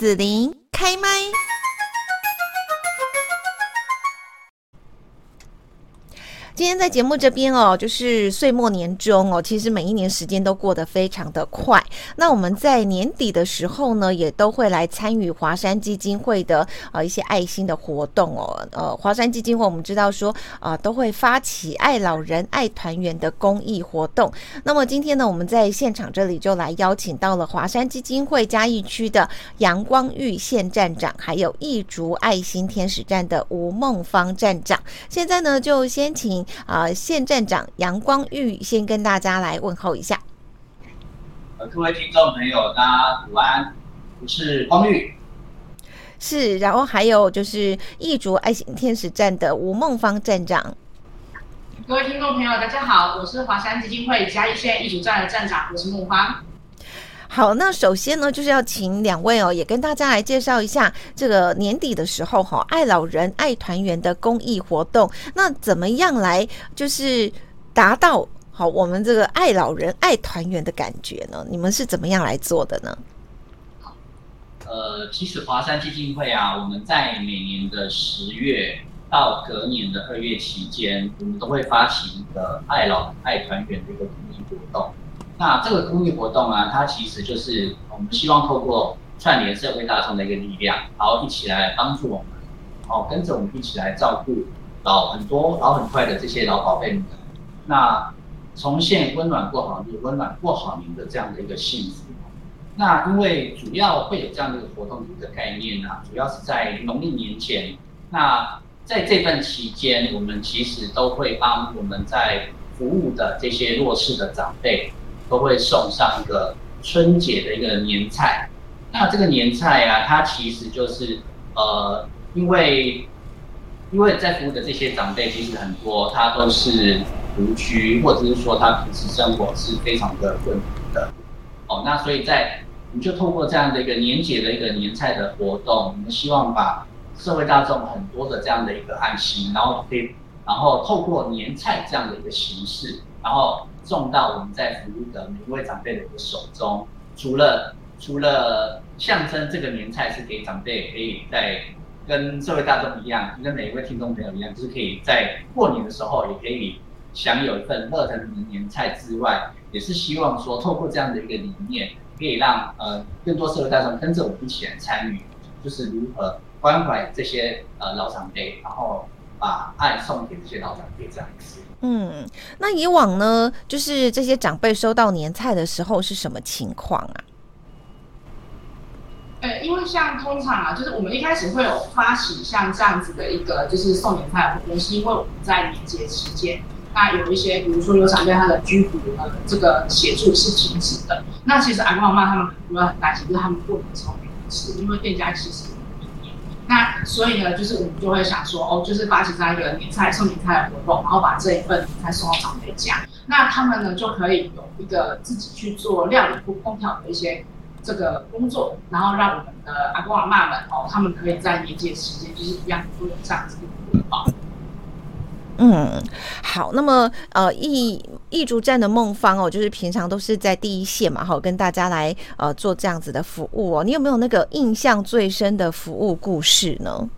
子琳开麦。今天在节目这边哦，就是岁末年终哦，其实每一年时间都过得非常的快。那我们在年底的时候呢，也都会来参与华山基金会的呃一些爱心的活动哦。呃，华山基金会我们知道说啊、呃，都会发起爱老人、爱团圆的公益活动。那么今天呢，我们在现场这里就来邀请到了华山基金会嘉义区的阳光玉县站长，还有义竹爱心天使站的吴梦芳站长。现在呢，就先请。啊，县站长杨光玉先跟大家来问候一下。呃，各位听众朋友，大家午安，我是光玉。是，然后还有就是义竹爱心天使站的吴孟芳站长。各位听众朋友，大家好，我是华山基金会嘉义县义竹站的站长，我是孟芳。好，那首先呢，就是要请两位哦，也跟大家来介绍一下这个年底的时候哈，爱老人、爱团圆的公益活动。那怎么样来就是达到好我们这个爱老人、爱团圆的感觉呢？你们是怎么样来做的呢？呃，其实华山基金会啊，我们在每年的十月到隔年的二月期间，我们都会发起一个爱老、爱团圆的一个公益活动。那这个公益活动啊，它其实就是我们希望透过串联社会大众的一个力量，然后一起来帮助我们，哦，跟着我们一起来照顾老很多老很快的这些老宝贝们，那重现温暖过好日，温暖过好年的这样的一个幸福。那因为主要会有这样的一个活动的概念啊，主要是在农历年前。那在这段期间，我们其实都会帮我们在服务的这些弱势的长辈。都会送上一个春节的一个年菜，那这个年菜啊，它其实就是呃，因为因为在服务的这些长辈其实很多，他都是独居，或者是说他平时生活是非常的困难的，哦，那所以在我们就透过这样的一个年节的一个年菜的活动，我们希望把社会大众很多的这样的一个爱心，然后可以，然后透过年菜这样的一个形式，然后。送到我们在服务的每一位长辈的一个手中，除了除了象征这个年菜是给长辈，可以在跟社会大众一样，跟每一位听众朋友一样，就是可以在过年的时候也可以享有一份热腾腾的年菜之外，也是希望说透过这样的一个理念，可以让呃更多社会大众跟着我们一起来参与，就是如何关怀这些呃老长辈，然后把爱送给这些老长辈这样子。嗯，那以往呢，就是这些长辈收到年菜的时候是什么情况啊？呃，因为像通常啊，就是我们一开始会有发起像这样子的一个就是送年菜的活动，是因为我们在年节期间，那有一些比如说有长辈他的居服呃这个协助是停止的，那其实阿公阿妈他们可能会很担心，就是他们过年的时候没有吃，因为店家其实。那所以呢，就是我们就会想说，哦，就是发起这样一个年菜送年菜的活动，然后把这一份年菜送到长辈家，那他们呢就可以有一个自己去做料理或烹调的一些这个工作，然后让我们的阿公阿嬷们哦，他们可以在年节时间就是一样都有这样子的活动。嗯，好，那么呃，义义竹站的孟芳哦，就是平常都是在第一线嘛，好，跟大家来呃做这样子的服务哦。你有没有那个印象最深的服务故事呢？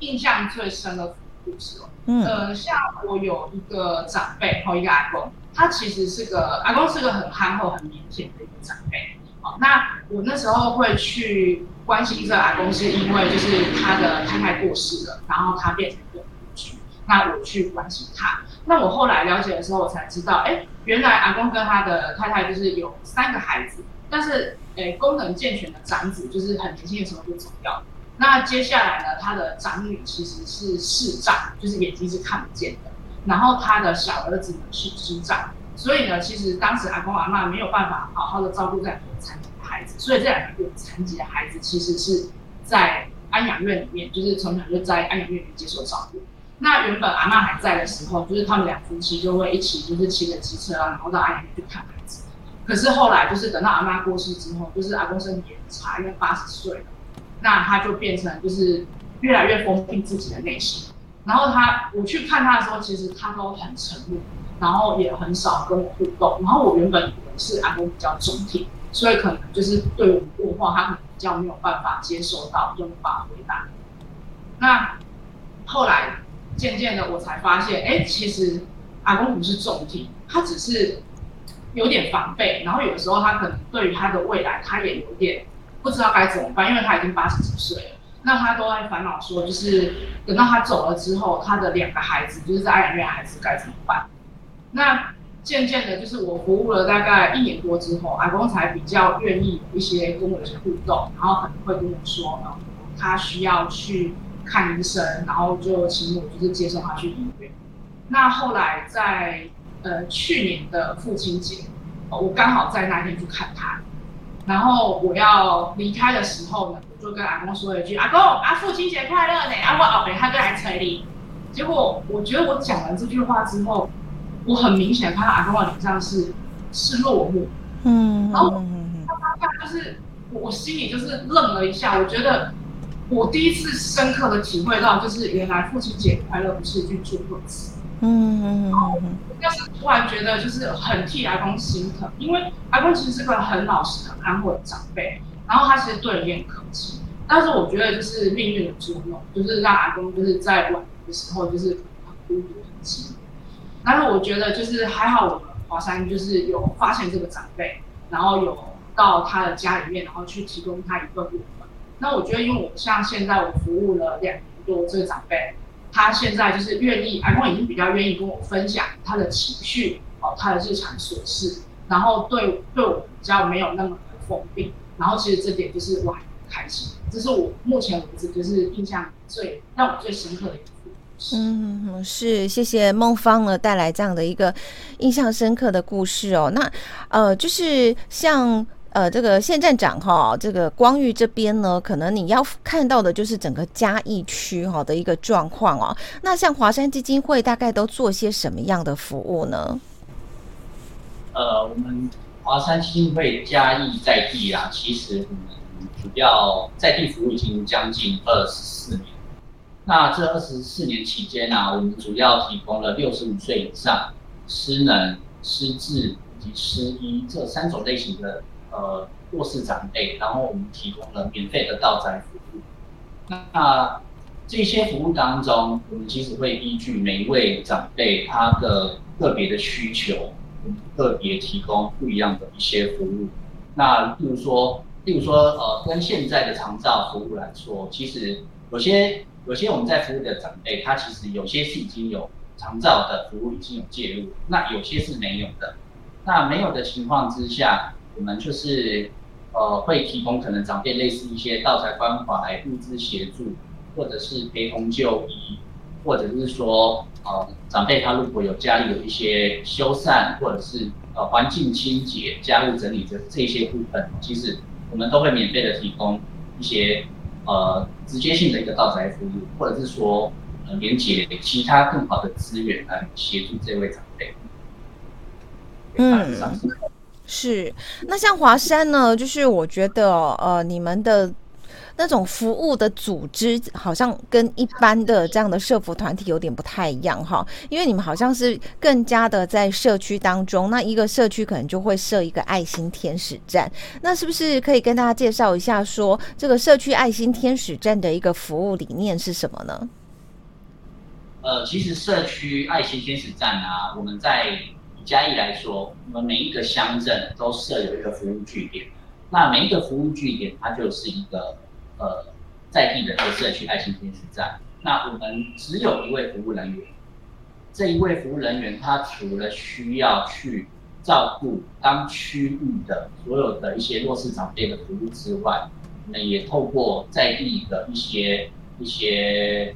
印象最深的服务故事哦，嗯，呃，像我有一个长辈，和一个阿公，他其实是个阿公，是个很憨厚、很腼腆的一个长辈。好，那我那时候会去关心这个阿公，是因为就是他的太太过世了，然后他变成。那我去关心他，那我后来了解的时候，我才知道，哎、原来阿公跟他的太太就是有三个孩子，但是，哎、功能健全的长子就是很年轻的时候就走掉了。那接下来呢，他的长女其实是视障，就是眼睛是看不见的，然后他的小儿子呢是智障，所以呢，其实当时阿公阿嬷没有办法好好的照顾这两个残疾的孩子，所以这两个残疾的孩子其实是在安养院里面，就是从小就在安养院里面接受照顾。那原本阿嬷还在的时候，就是他们两夫妻就会一起，就是骑着机车啊，然后到安养院去看孩子。可是后来，就是等到阿嬷过世之后，就是阿公身体也很差，因为八十岁了，那他就变成就是越来越封闭自己的内心。然后他，我去看他的时候，其实他都很沉默，然后也很少跟我互动。然后我原本以为是阿公比较中听，所以可能就是对我们过的话，他可能比较没有办法接受到用法回答。那后来渐渐的，我才发现，哎、其实阿公不是重听，他只是有点防备，然后有的时候他可能对于他的未来，他也有点不知道该怎么办，因为他已经八十几岁了，那他都在烦恼说，就是等到他走了之后，他的两个孩子，就是在爱里面孩子该怎么办？那渐渐的，就是我服务了大概一年多之后，阿公才比较愿意有一些跟我的互动，然后可能会跟我说，嗯，他需要去看医生，然后就请我就是接送他去医院。那后来在呃去年的父亲节，我刚好在那天去看他，然后我要离开的时候呢，我就跟阿公说了一句：“阿公，啊父亲节快乐呢！”阿公后面他就来催你。结果我觉得我讲完这句话之后。我很明显看到阿公的脸上是是落寞，嗯，然后他当下就是我心里就是愣了一下，我觉得我第一次深刻的体会到，就是原来父亲节快乐不是一句祝贺词，嗯嗯嗯，但是突然觉得就是很替阿公心疼，因为阿公其实是个很老实、很安稳的长辈，然后他其实对人也很客气，但是我觉得就是命运的捉弄，就是让阿公就是在晚年的时候就是很孤独、很寂寞。但是我觉得就是还好，我们华山就是有发现这个长辈，然后有到他的家里面，然后去提供他一份。那我觉得，因为我像现在我服务了两年多，这个长辈，他现在就是愿意，阿公已经比较愿意跟我分享他的情绪，哦，他的日常琐事，然后对对我比较没有那么的封闭。然后其实这点就是我很开心，这是我目前为止就是印象最让我最深刻的一个。嗯，是，谢谢孟芳呢带来这样的一个印象深刻的故事哦。那呃，就是像呃这个县站长哈，这个光裕这边呢，可能你要看到的就是整个嘉义区哈的一个状况哦。那像华山基金会大概都做些什么样的服务呢？呃，我们华山基金会嘉义在地啊，其实主要在地服务已经将近二十四年。那这二十四年期间呢、啊，我们主要提供了六十五岁以上失能、失智以及失医这三种类型的呃过世长辈，然后我们提供了免费的道宅服务。那，这些服务当中，我们其实会依据每一位长辈他的个别的需求，我们个别提供不一样的一些服务。那例如说，例如说呃，跟现在的长照服务来说，其实有些。有些我们在服务的长辈，他其实有些是已经有长照的服务已经有介入，那有些是没有的。那没有的情况之下，我们就是呃会提供可能长辈类似一些道财关怀、物资协助，或者是陪同就医，或者是说呃长辈他如果有家里有一些修缮，或者是呃环境清洁、家务整理这这些部分，其实我们都会免费的提供一些。呃，直接性的一个道财服务，或者是说，呃，连接其他更好的资源来协助这位长辈。嗯，是。那像华山呢，就是我觉得，呃，你们的。那种服务的组织好像跟一般的这样的社福团体有点不太一样哈，因为你们好像是更加的在社区当中，那一个社区可能就会设一个爱心天使站，那是不是可以跟大家介绍一下，说这个社区爱心天使站的一个服务理念是什么呢？呃，其实社区爱心天使站啊，我们在嘉义来说，我们每一个乡镇都设有一个服务据点，那每一个服务据点它就是一个。呃，在地的这个社区爱心天使站，那我们只有一位服务人员。这一位服务人员，他除了需要去照顾当区域的所有的一些弱势长辈的服务之外，那也透过在地的一些一些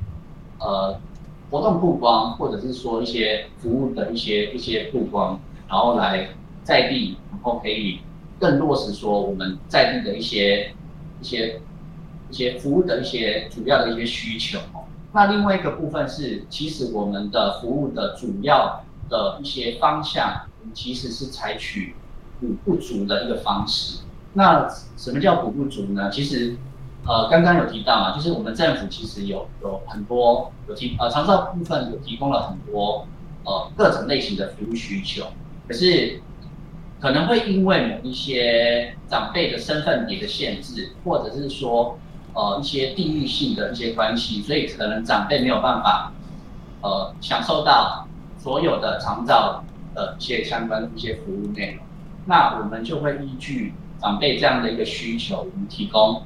呃活动曝光，或者是说一些服务的一些一些曝光，然后来在地，然后可以更落实说我们在地的一些一些。一些服务的一些主要的一些需求，那另外一个部分是，其实我们的服务的主要的一些方向，其实是采取补不足的一个方式。那什么叫补不足呢？其实，呃，刚刚有提到嘛，就是我们政府其实有有很多有提呃长照部分有提供了很多呃各种类型的服务需求，可是可能会因为某一些长辈的身份别的限制，或者是说呃一些地域性的一些关系，所以可能长辈没有办法呃享受到所有的长照的一些相关的一些服务内容。那我们就会依据长辈这样的一个需求，我们提供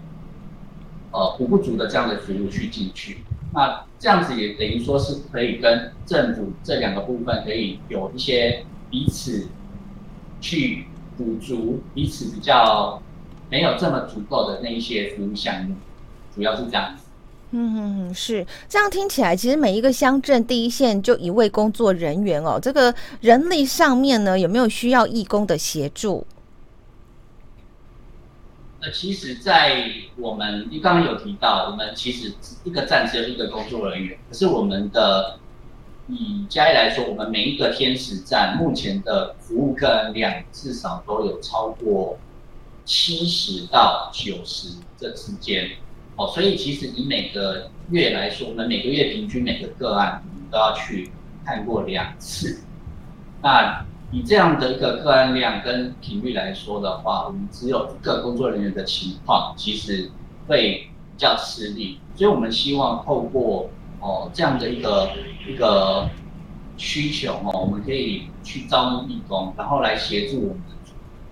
呃补不足的这样的服务去进去。那这样子也等于说是可以跟政府这两个部分可以有一些彼此。去补足彼此比较没有这么足够的那一些服务项目，主要是这样子。嗯嗯，是这样听起来，其实每一个乡镇第一线就一位工作人员哦，这个人力上面呢，有没有需要义工的协助？那其实，在我们你刚刚有提到，我们其实一个站只有一个工作人员，可是我们的。以嘉义来说，我们每一个天使站目前的服务个案量至少都有超过七十到九十这之间哦，所以其实以每个月来说，我们每个月平均每个个案我们都要去看过两次。那以这样的一个个案量跟频率来说的话，我们只有一个工作人员的情况，其实会比较吃力，所以我们希望透过。哦，这样的一个一个需求哦，我们可以去招募义工，然后来协助我们，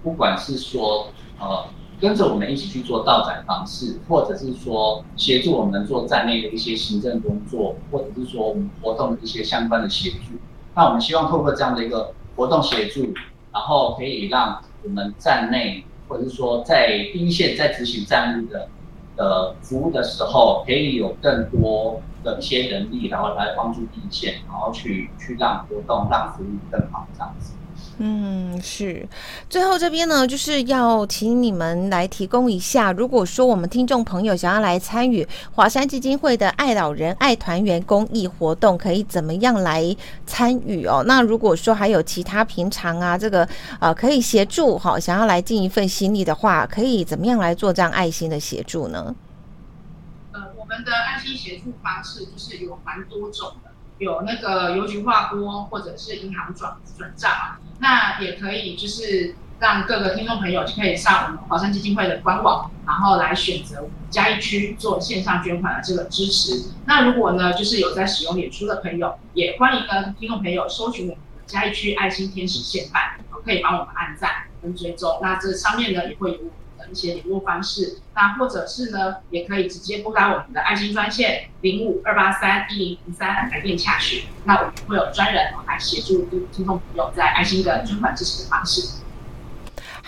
不管是说呃跟着我们一起去做到展方式，或者是说协助我们做站内的一些行政工作，或者是说我们活动的一些相关的协助。那我们希望透过这样的一个活动协助，然后可以让我们站内，或者是说在一线在执行站务的的服务的时候，可以有更多。的一些能力，然后来帮助一线，然后去去让活动、让服务更好，这样子。嗯，是。最后这边呢，就是要请你们来提供一下，如果说我们听众朋友想要来参与华山基金会的爱老人爱团圆公益活动，可以怎么样来参与哦？那如果说还有其他平常啊，这个呃可以协助哈，想要来尽一份心力的话，可以怎么样来做这样爱心的协助呢？呃我们的爱心协助方式就是有蛮多种的，有那个邮局划拨，或者是银行转转账，那也可以就是让各个听众朋友就可以上我们华山基金会的官网，然后来选择嘉义区做线上捐款的这个支持。那如果呢，就是有在使用脸书的朋友，也欢迎跟听众朋友搜寻我们的嘉义区爱心天使线办，可以帮我们按赞跟追踪。那这上面呢也会有。一些联络方式，那或者是呢，也可以直接拨打我们的爱心专线零五二八三一零零三来电洽询，那我们会有专人来协助听众朋友在爱心的捐款支持的方式。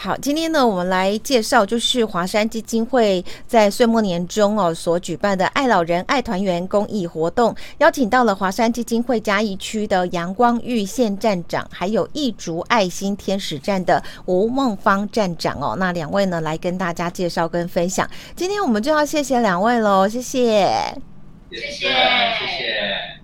好，今天呢，我们来介绍就是华山基金会在岁末年终哦所举办的爱老人爱团圆公益活动，邀请到了华山基金会嘉义区的阳光玉县站长，还有义竹爱心天使站的吴孟芳站长哦，那两位呢来跟大家介绍跟分享。今天我们就要谢谢两位喽，谢谢，谢谢，谢谢。